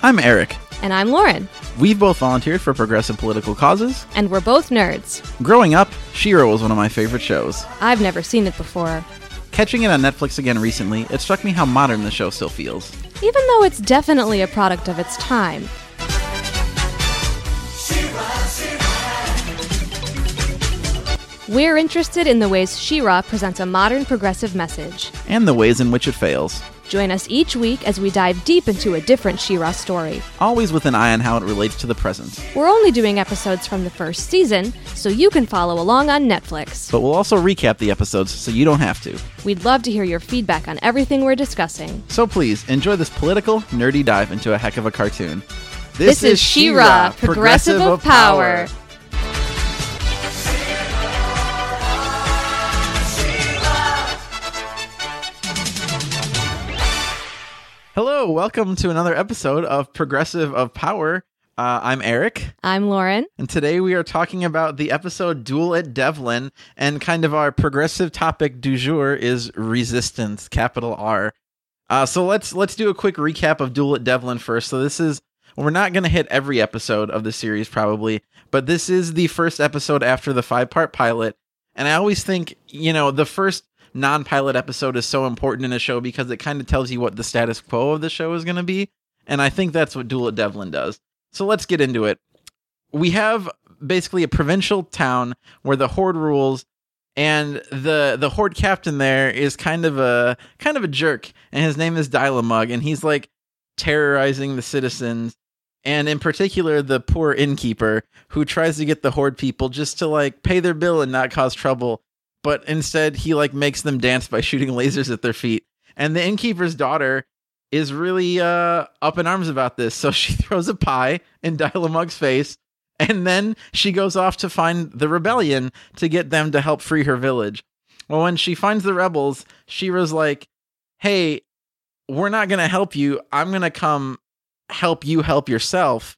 I'm Eric. And I'm Lauren. We've both volunteered for progressive political causes. And we're both nerds. Growing up, She-Ra was one of my favorite shows. I've never seen it before. Catching it on Netflix again recently, it struck me how modern the show still feels. Even though it's definitely a product of its time. We're interested in the ways She-Ra presents a modern progressive message. And the ways in which it fails. Join us each week as we dive deep into a different She-Ra story. Always with an eye on how it relates to the present. We're only doing episodes from the first season, so you can follow along on Netflix. But we'll also recap the episodes so you don't have to. We'd love to hear your feedback on everything we're discussing. So please, enjoy this political, nerdy dive into a heck of a cartoon. This, is She-Ra, Progressive of Power. Hello, welcome to another episode of Progressive of Power. Uh, I'm Eric, I'm Lauren. and today we are talking about the episode Duel at Devlan, and kind of our progressive topic du jour is resistance, capital R. Uh, so let's let's do a quick recap of Duel at Devlan first. So this is we're not going to hit every episode of the series probably, but this is the first episode after the five part pilot. And I always think, you know, the first non pilot episode is so important in a show because it kind of tells you what the status quo of the show is going to be. And I think that's what Duel at Devlan does. So let's get into it. We have basically a provincial town where the horde rules and the the horde captain there is kind of a kind of a jerk and his name is Dylamug and he's like terrorizing the citizens and in particular the poor innkeeper who tries to get the horde people just to like pay their bill and not cause trouble but instead he like makes them dance by shooting lasers at their feet. And the innkeeper's daughter is really uh up in arms about this. So she throws a pie in Dylamug's face and then she goes off to find the rebellion to get them to help free her village. Well when she finds the rebels She-Ra's like hey we're not to help you. I'm to come help you help yourself.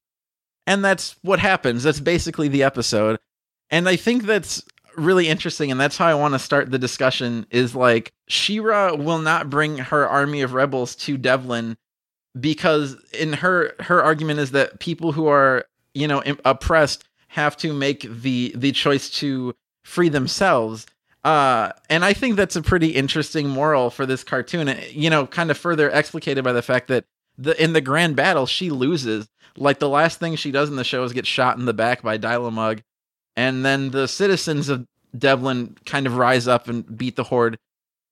And that's what happens. That's basically the episode. And i think that's really interesting and that's how i want to start the discussion is like She-Ra will not bring her army of rebels to Devlan because in her her argument is that people who are you know oppressed have to make the the choice to free themselves. Uh and i think that's a pretty interesting moral for this cartoon Uh, you know kind of further explicated by the fact that the in the grand battle she loses. Like the last thing she does in the show is get shot in the back by Dylamug and then the citizens of Devlan kind of rise up and beat the horde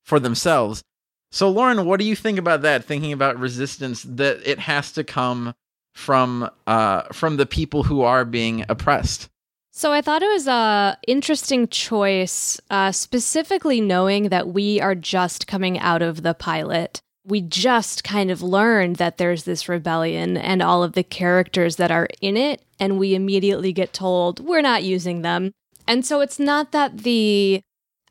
for themselves so Lauren what do you think about that thinking about resistance that it has to come from uh from the people who are being oppressed So I thought it was a interesting choice, uh, specifically knowing that we are just coming out of the pilot. We just kind of learned that there's this rebellion and all of the characters that are in it, and we immediately get told we're not using them. And so it's not that the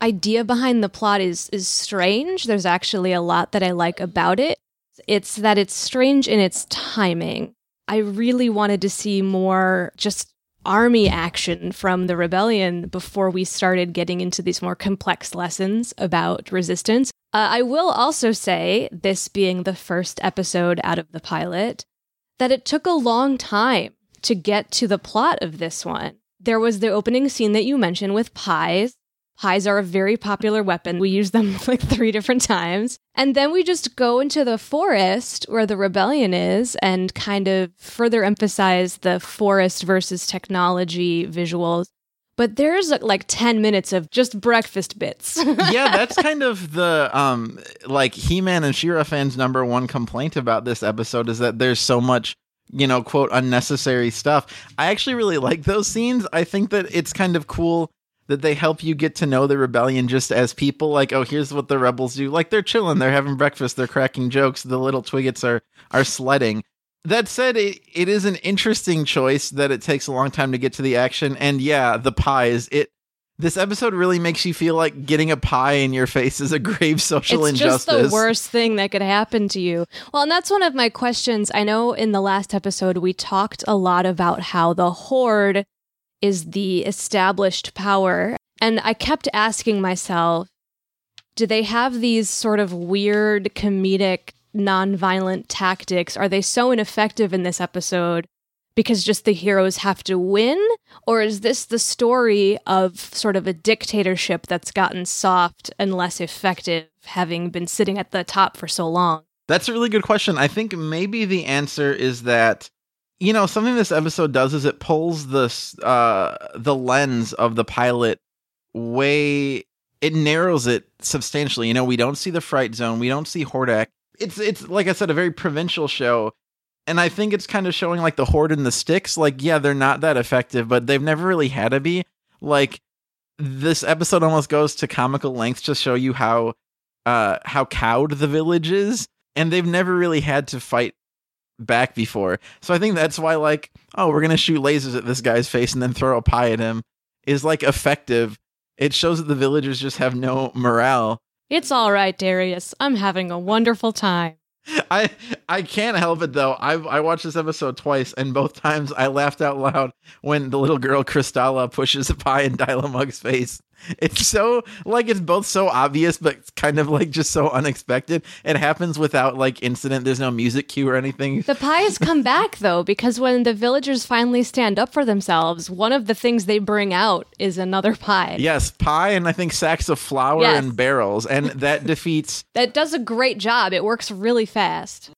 idea behind the plot is is strange. There's actually a lot that I like about it. It's that it's strange in its timing. I really wanted to see more just army action from the rebellion before we started getting into these more complex lessons about resistance. Uh, I will also say, this being the first episode out of the pilot, that it took a long time to get to the plot of this one. There was the opening scene that you mentioned with pies. Pies are a very popular weapon. We use them like three different times. And then we just go into the forest where the rebellion is and kind of further emphasize the forest versus technology visuals. But there's like 10 minutes of just breakfast bits. yeah, that's kind of the um like He-Man and She-Ra fans' number one complaint about this episode is that there's so much, you know, quote unnecessary stuff. I actually really like those scenes. I think that it's kind of cool that they help you get to know the rebellion just as people. Like, oh, here's what the rebels do. Like they're chilling, they're having breakfast, they're cracking jokes. The little Twiggets are are sledding. That said, it, it is an interesting choice that it takes a long time to get to the action. And yeah, the pies. It this episode really makes you feel like getting a pie in your face is a grave social it's injustice. just the worst thing that could happen to you. Well, and that's one of my questions. I know in the last episode we talked a lot about how the horde is the established power. And I kept asking myself, do they have these sort of weird comedic nonviolent tactics are they so ineffective in this episode because just the heroes have to win or is this the story of sort of a dictatorship that's gotten soft and less effective having been sitting at the top for so long That's a really good question. I think maybe the answer is that you know something this episode does is it pulls the uh the lens of the pilot way it narrows it substantially. You know, we don't see the fright zone, we don't see Hordak. It's it's like I said, a very provincial show. And I think it's kind of showing like the horde and the sticks. Like, yeah, they're not that effective, but they've never really had to be. Like, this episode almost goes to comical lengths to show you how uh how cowed the village is and they've never really had to fight back before so i think that's why like oh we're gonna shoot lasers at this guy's face and then throw a pie at him is like effective it shows that the villagers just have no morale it's all right darius i'm having a wonderful time I I can't help it though. I I watched this episode twice, and both times I laughed out loud when the little girl Kristalla pushes a pie in Dylamug's face. It's so like it's both so obvious, but kind of like just so unexpected. It happens without like incident. There's no music cue or anything. The pies come back though, because when the villagers finally stand up for themselves, one of the things they bring out is another pie. Yes, pie and I think sacks of flour Yes. and barrels, and that defeats. That does a great job. It works really fast.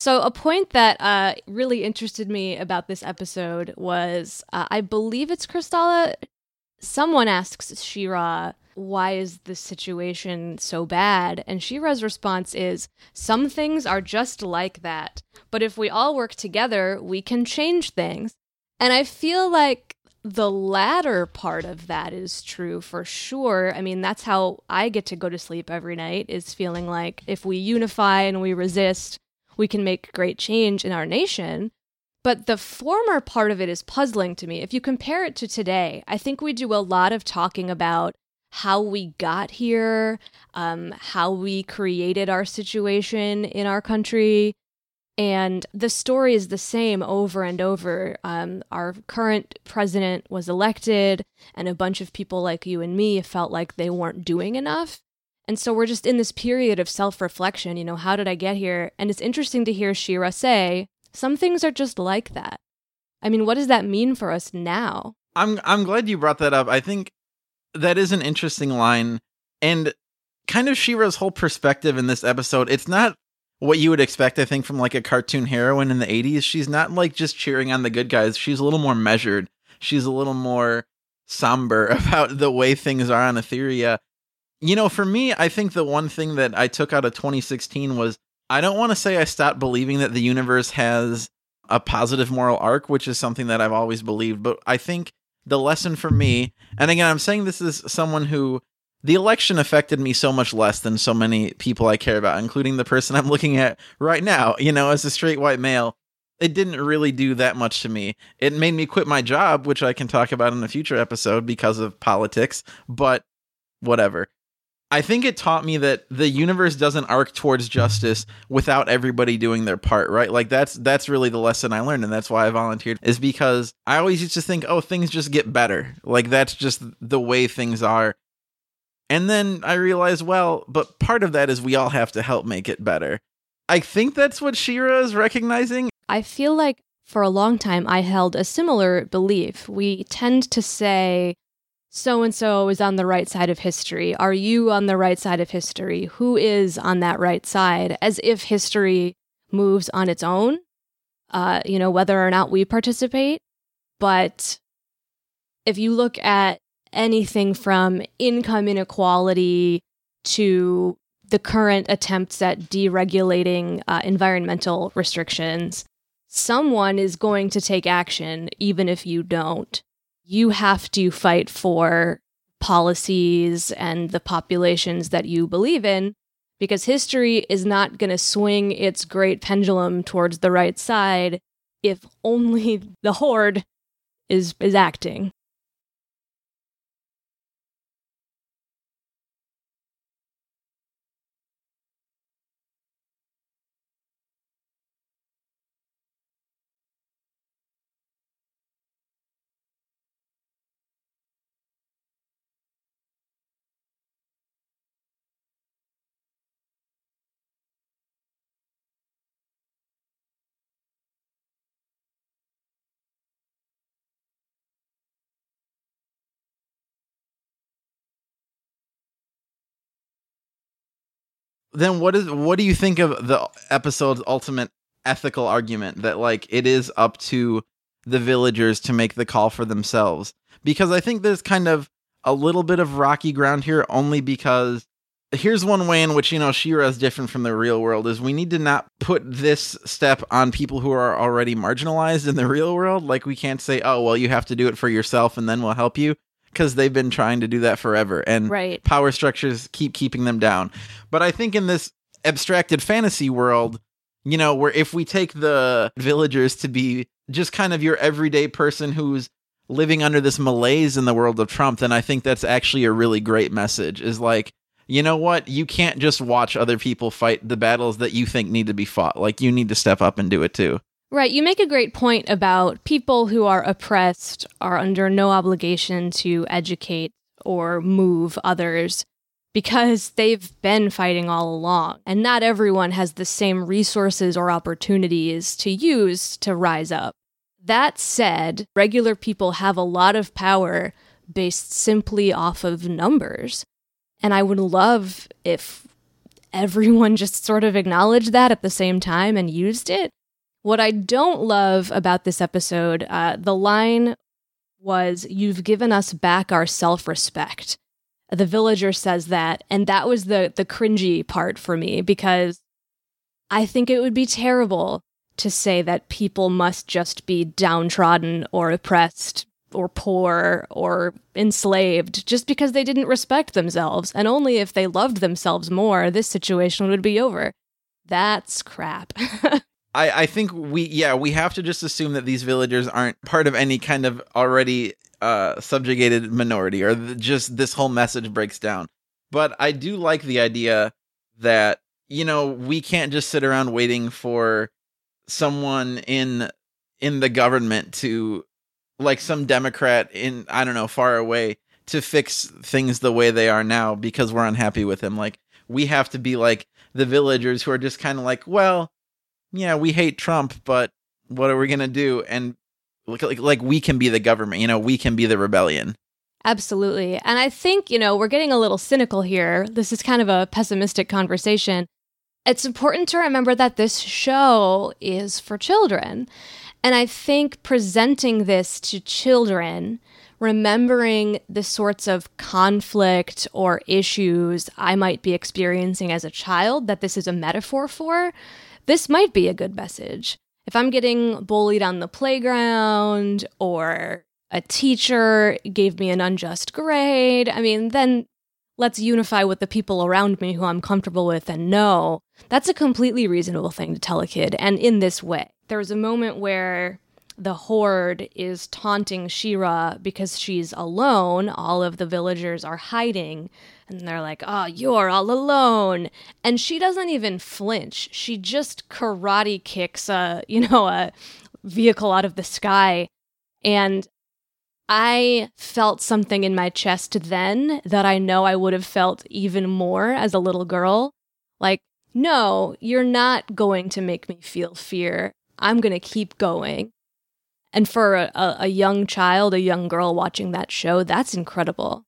So, a point that uh, really interested me about this episode was uh, I believe it's Kristalla. Someone asks She-Ra, why is this situation so bad? And She-Ra's response is, some things are just like that. But if we all work together, we can change things. And I feel like the latter part of that is true for sure. I mean, that's how I get to go to sleep every night is feeling like if we unify and we resist, we can make great change in our nation. But the former part of it is puzzling to me. If you compare it to today, I think we do a lot of talking about how we got here, um, how we created our situation in our country. And the story is the same over and over. Um, our current president was elected, and a bunch of people like you and me felt like they weren't doing enough. And so we're just in this period of self reflection. You know, how did I get here? And it's interesting to hear She-Ra say, some things are just like that. I mean, what does that mean for us now? I'm I'm glad you brought that up. I think that is an interesting line and kind of She-Ra's whole perspective in this episode. It's not what you would expect I think from like a cartoon heroine in the 80s. She's not like just cheering on the good guys. She's a little more measured. She's a little more somber about the way things are on Etheria. You know, for me, I think the one thing that I took out of 2016 was I don't want to say I stopped believing that the universe has a positive moral arc, which is something that I've always believed, but I think the lesson for me, and again, I'm saying this is someone who the election affected me so much less than so many people I care about, including the person I'm looking at right now, you know, as a straight white male. It didn't really do that much to me. It made me quit my job, which I can talk about in a future episode because of politics, but whatever. I think it taught me that the universe doesn't arc towards justice without everybody doing their part, right? Like that's that's really the lesson I learned and that's why I volunteered is because I always used to think, "Oh, things just get better." Like that's just the way things are. And then I realized, well, but part of that is we all have to help make it better. I think that's what She-Ra is recognizing. I feel like for a long time I held a similar belief. We tend to say, so and so is on the right side of history. Are you on the right side of history? Who is on that right side? As if history moves on its own. uh, you know, whether or not we participate. But if you look at anything from income inequality to the current attempts at deregulating uh, environmental restrictions, someone is going to take action, even if you don't. You have to fight for policies and the populations that you believe in because history is not going to swing its great pendulum towards the right side if only the horde is is acting. Then what is what do you think of the episode's ultimate ethical argument that like it is up to the villagers to make the call for themselves? Because i think there's kind of a little bit of rocky ground here only because here's one way in which you know She-Ra is different from the real world is we need to not put this step on people who are already marginalized in the real world. Like we can't say oh well you have to do it for yourself and then we'll help you because they've been trying to do that forever and right. power structures keep keeping them down. But I think in this abstracted fantasy world, you know, where if we take the villagers to be just kind of your everyday person who's living under this malaise in the world of Trump, then I think that's actually a really great message. Is like, you know what? You can't just watch other people fight the battles that you think need to be fought. Like, you need to step up and do it too. Right. You make a great point about people who are oppressed are under no obligation to educate or move others because they've been fighting all along. And not everyone has the same resources or opportunities to use to rise up. That said, regular people have a lot of power based simply off of numbers. And I would love if everyone just sort of acknowledged that at the same time and used it. What I don't love about this episode, uh, the line was, You've given us back our self respect. The villager says that, and that was the, the cringy part for me because I think it would be terrible to say that people must just be downtrodden or oppressed or poor or enslaved just because they didn't respect themselves. And only if they loved themselves more, this situation would be over. That's crap. I, I think we yeah we have to just assume that these villagers aren't part of any kind of already uh, subjugated minority or just this whole message breaks down. But I do like the idea that you know we can't just sit around waiting for someone in in the government to like some democrat in I don't know far away to fix things the way they are now because we're unhappy with him. Like we have to be like the villagers who are just kind of like well yeah, we hate Trump, but what are we gonna do? And like, like, like we can be the government, you know, we can be the rebellion. Absolutely. And I think, you know, we're getting a little cynical here. This is kind of a pessimistic conversation. It's important to remember that this show is for children. And I think presenting this to children, remembering the sorts of conflict or issues I might be experiencing as a child that this is a metaphor for, this might be a good message. If I'm getting bullied on the playground or a teacher gave me an unjust grade, I mean, then let's unify with the people around me who I'm comfortable with and know. That's a completely reasonable thing to tell a kid, and in this way. There was a moment where the horde is taunting She-Ra because she's alone. All of the villagers are hiding. And they're like, oh, you're all alone. And she doesn't even flinch. She just karate kicks a, you know, a vehicle out of the sky. And I felt something in my chest then that I know I would have felt even more as a little girl. Like, no, you're not going to make me feel fear. I'm going to keep going. And for a, a, young child, a young girl watching that show, that's incredible.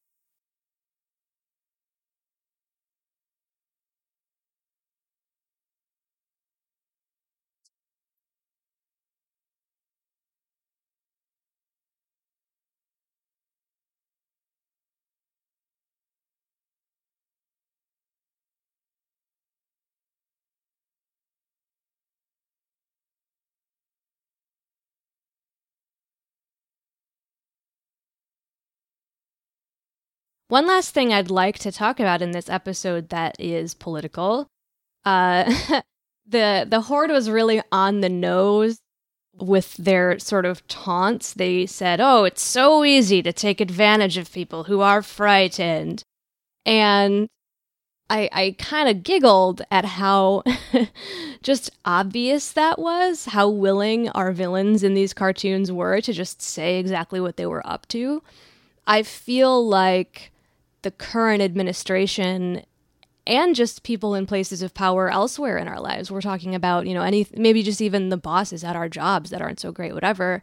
One last thing I'd like to talk about in this episode that is political. Uh, the the horde was really on the nose with their sort of taunts. They said, "Oh, it's so easy to take advantage of people who are frightened," and I, I kind of giggled at how just obvious that was, how willing our villains in these cartoons were to just say exactly what they were up to. I feel like the current administration and just people in places of power elsewhere in our lives. We're talking about, you know, any maybe just even the bosses at our jobs that aren't so great, whatever,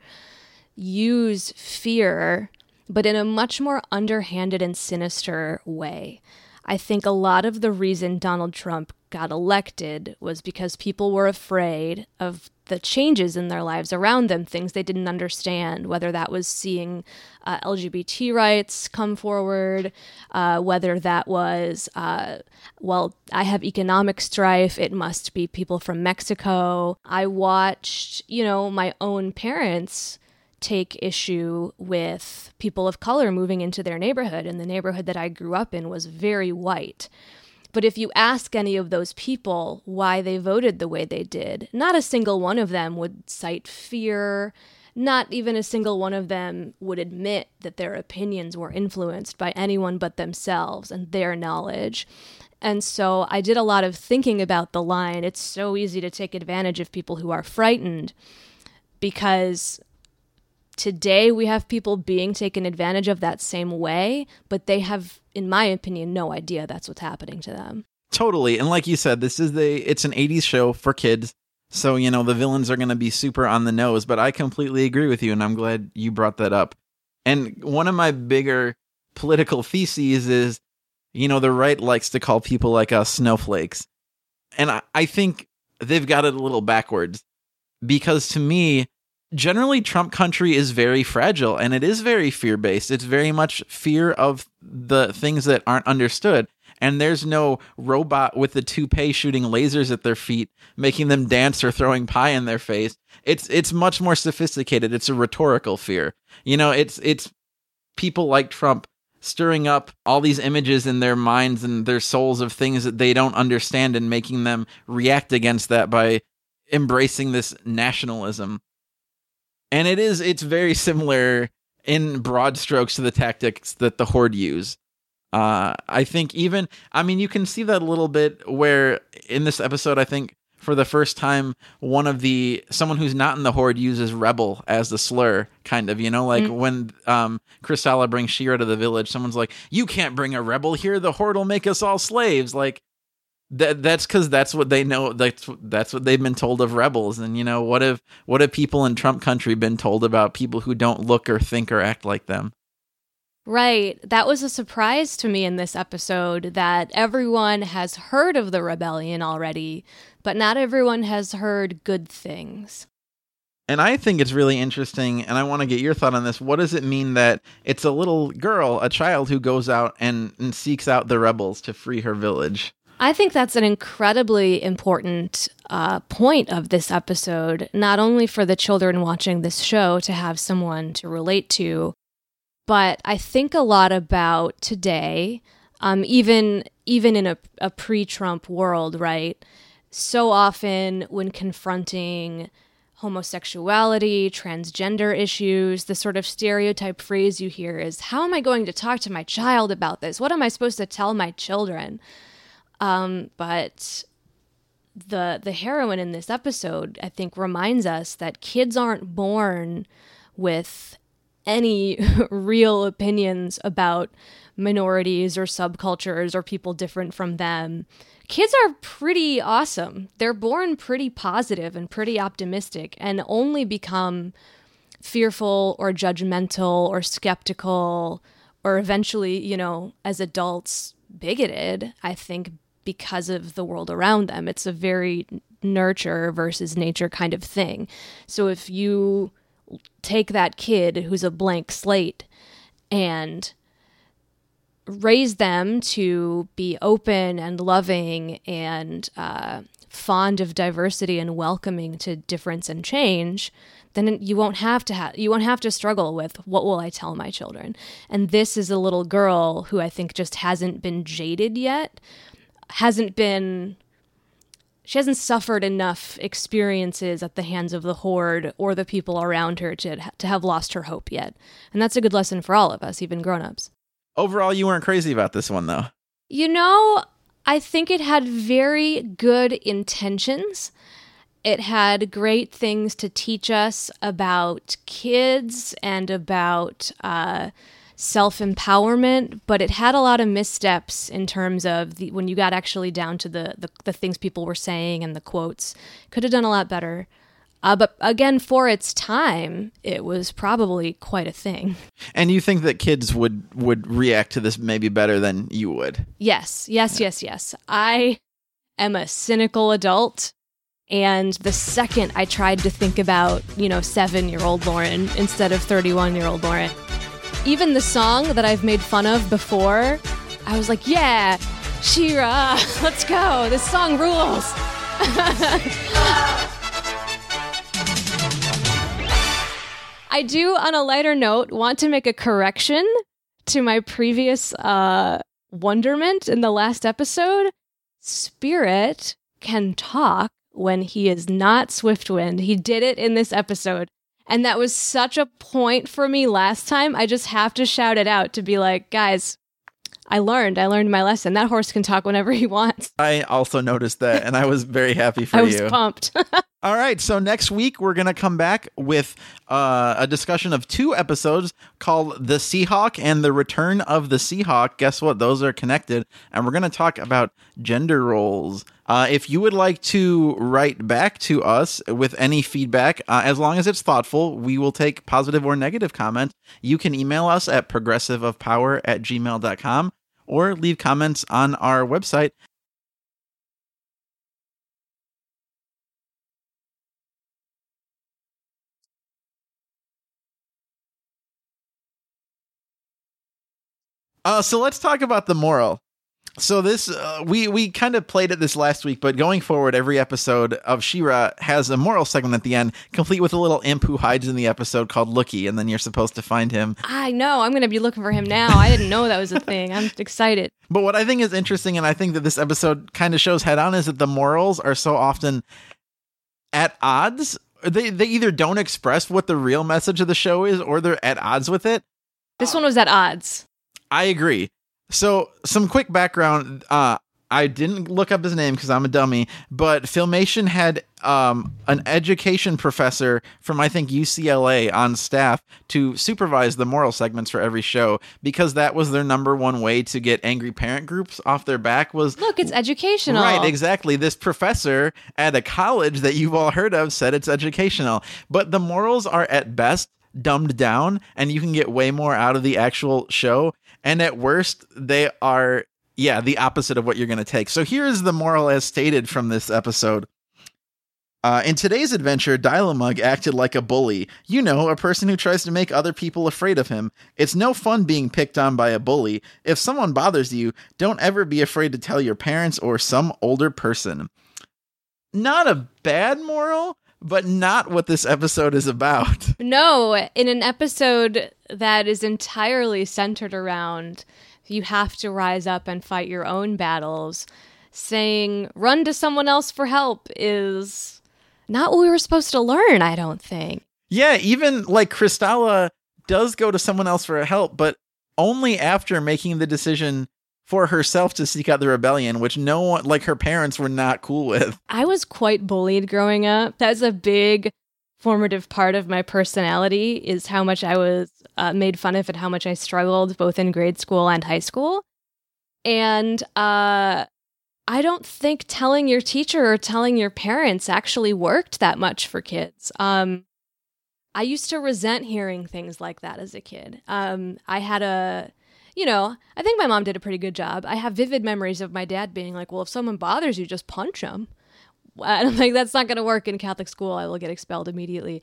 use fear, but in a much more underhanded and sinister way. I think a lot of the reason Donald Trump got elected was because people were afraid of the changes in their lives around them, things they didn't understand, whether that was seeing uh, LGBT rights come forward, uh, whether that was, uh, well, I have economic strife, it must be people from Mexico. I watched, you know, my own parents take issue with people of color moving into their neighborhood. And the neighborhood that I grew up in was very white. But if you ask any of those people why they voted the way they did, not a single one of them would cite fear. Not even a single one of them would admit that their opinions were influenced by anyone but themselves and their knowledge. And so I did a lot of thinking about the line it's so easy to take advantage of people who are frightened because Today, we have people being taken advantage of that same way, but they have, in my opinion, no idea that's what's happening to them. Totally. And like you said, this is the it's an 80s show for kids. So, you know, the villains are going to be super on the nose, but I completely agree with you and I'm glad you brought that up. And one of my bigger political theses is, you know, the right likes to call people like us snowflakes. And I, I think they've got it a little backwards because to me, generally Trump country is very fragile and it is very fear based. It's very much fear of the things that aren't understood. And there's no robot with a toupee shooting lasers at their feet, making them dance or throwing pie in their face. It's it's much more sophisticated. It's a rhetorical fear. You know, it's it's people like Trump stirring up all these images in their minds and their souls of things that they don't understand and making them react against that by embracing this nationalism and it is it's very similar in broad strokes to the tactics that the horde use. Uh i think even i mean you can see that a little bit where in this episode i think for the first time one of the someone who's not in the horde uses rebel as the slur kind of you know like mm. when um Kristalla brings She-Ra to the village someone's like you can't bring a rebel here. The horde will make us all slaves. Like that that's because that's what they know that's that's what they've been told of rebels and you know what have what have people in trump country been told about people who don't look or think or act like them right that was a surprise to me in this episode that everyone has heard of the rebellion already but not everyone has heard good things and I think it's really interesting, and I want to get your thought on this. What does it mean that it's a little girl, a child, who goes out and, and seeks out the rebels to free her village? I think that's an incredibly important uh, point of this episode, not only for the children watching this show to have someone to relate to, but I think a lot about today, um, even even in a, a pre-Trump world, right? So often when confronting homosexuality, transgender issues, the sort of stereotype phrase you hear is, How am I going to talk to my child about this? What am I supposed to tell my children? Um, but the the heroine in this episode, I think, reminds us that kids aren't born with any real opinions about minorities or subcultures or people different from them. Kids are pretty awesome. They're born pretty positive and pretty optimistic and only become fearful or judgmental or skeptical or eventually, you know, as adults, bigoted, I think, because of the world around them. It's a very nurture versus nature kind of thing. So if you take that kid who's a blank slate and raise them to be open and loving and uh, fond of diversity and welcoming to difference and change, then you won't have to have you won't have to struggle with what will I tell my children. And this is a little girl who I think just hasn't been jaded yet, hasn't been she hasn't suffered enough experiences at the hands of the horde or the people around her to to have lost her hope yet. And that's a good lesson for all of us, even grown-ups. Overall, you weren't crazy about this one though. You know, I think it had very good intentions. It had great things to teach us about kids and about uh, self empowerment, but it had a lot of missteps in terms of the, when you got actually down to the, the, the things people were saying and the quotes. Could have done a lot better. Uh, but again, for its time, it was probably quite a thing. And you think that kids would would react to this maybe better than you would? Yes, yes, yeah. yes, yes. I am a cynical adult. And the second I tried to think about, you know, seven year old Lauren instead of 31 year old Lauren, even the song that I've made fun of before, I was like, yeah, She-Ra, let's go. This song rules. I do, on a lighter note, want to make a correction to my previous uh, wonderment in the last episode. Spirit can talk when he is not Swiftwind. He did it in this episode. And that was such a point for me last time. I just have to shout it out to be like, guys, I learned. I learned my lesson. That horse can talk whenever he wants. I also noticed that, and I was very happy for you. I was pumped. All right, so next week we're gonna come back with uh, a discussion of two episodes called "The Seahawk" and "The Return of the Seahawk." Guess what? Those are connected, and we're gonna talk about gender roles. Uh, if you would like to write back to us with any feedback, uh, as long as it's thoughtful, we will take positive or negative comment. You can email us at progressiveofpower at gmail.com or leave comments on our website Uh, so let's talk about the moral. So this uh, we we kind of played it this last week, but going forward, every episode of She-Ra has a moral segment at the end, complete with a little imp who hides in the episode called Loo-Kee, and then you're supposed to find him. I know. I'm going to be looking for him now. I didn't know that was a thing. I'm excited. But what I think is interesting, and I think that this episode kind of shows head on, is that the morals are so often at odds. They they either don't express what the real message of the show is, or they're at odds with it. This one was at odds. I agree. So, some quick background. Uh, I didn't look up his name because I'm a dummy, but Filmation had um, an education professor from I think UCLA on staff to supervise the moral segments for every show because that was their number one way to get angry parent groups off their back. Was look, it's educational, right? Exactly. This professor at a college that you've all heard of said it's educational, but the morals are at best dumbed down, and you can get way more out of the actual show and at worst they are yeah the opposite of what you're going to take so here is the moral as stated from this episode uh, in today's adventure, Dylamug acted like a bully. You know, a person who tries to make other people afraid of him. It's no fun being picked on by a bully. If someone bothers you, don't ever be afraid to tell your parents or some older person. Not a bad moral, but not what this episode is about. No, in an episode that is entirely centered around you have to rise up and fight your own battles, saying run to someone else for help is not what we were supposed to learn, I don't think. Yeah, even like Kristalla does go to someone else for help, but only after making the decision for herself to seek out the rebellion, which no one, like her parents, were not cool with. I was quite bullied growing up. That's a big formative part of my personality is how much I was uh, made fun of and how much I struggled both in grade school and high school. And uh, I don't think telling your teacher or telling your parents actually worked that much for kids. Um, I used to resent hearing things like that as a kid. Um, I had a you know, I think my mom did a pretty good job. I have vivid memories of my dad being like, well, if someone bothers you, just punch them. And I'm like, that's not going to work in Catholic school. I will get expelled immediately.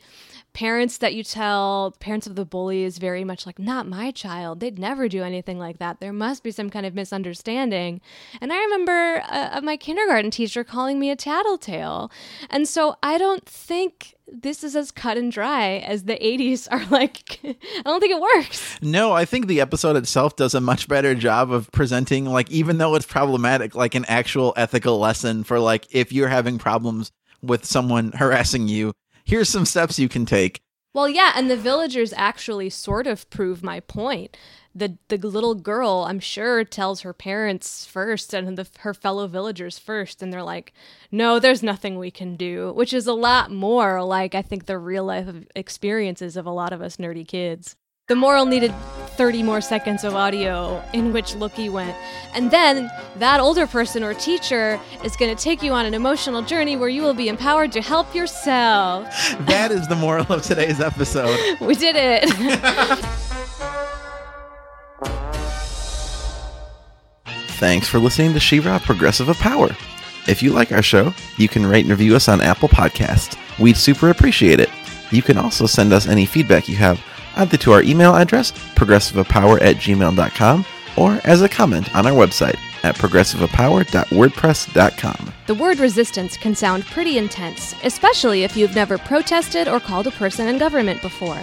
Parents that you tell, parents of the bully is very much like, not my child. They'd never do anything like that. There must be some kind of misunderstanding. And I remember uh, my kindergarten teacher calling me a tattletale. And so I don't think this is as cut and dry as the 80s are like i don't think it works. No i think the episode itself does a much better job of presenting like even though it's problematic like an actual ethical lesson for like if you're having problems with someone harassing you here's some steps you can take. Well yeah and the villagers actually sort of prove my point the the little girl i'm sure tells her parents first and the, her fellow villagers first and they're like no there's nothing we can do which is a lot more like i think the real life experiences of a lot of us nerdy kids the moral needed 30 more seconds of audio in which Loo-Kee went. And then that older person or teacher is going to take you on an emotional journey where you will be empowered to help yourself. That is the moral of today's episode. we did it. Thanks for listening to She-Ra Progressive of Power. If you like our show, you can rate and review us on Apple Podcasts. We'd super appreciate it. You can also send us any feedback you have either to our email address, progressiveofpower at gmail.com, or as a comment on our website at progressiveofpower.wordpress.com. The word resistance can sound pretty intense, especially if you've never protested or called a person in government before.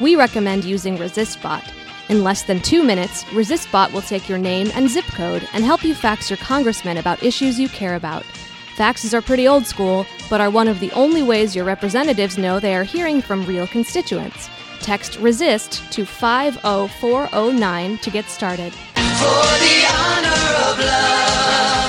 We recommend using ResistBot. In less than two minutes, ResistBot will take your name and zip code and help you fax your congressman about issues you care about. Faxes are pretty old school, but are one of the only ways your representatives know they are hearing from real constituents. Text RESIST to 50409 to get started. For the honor of love.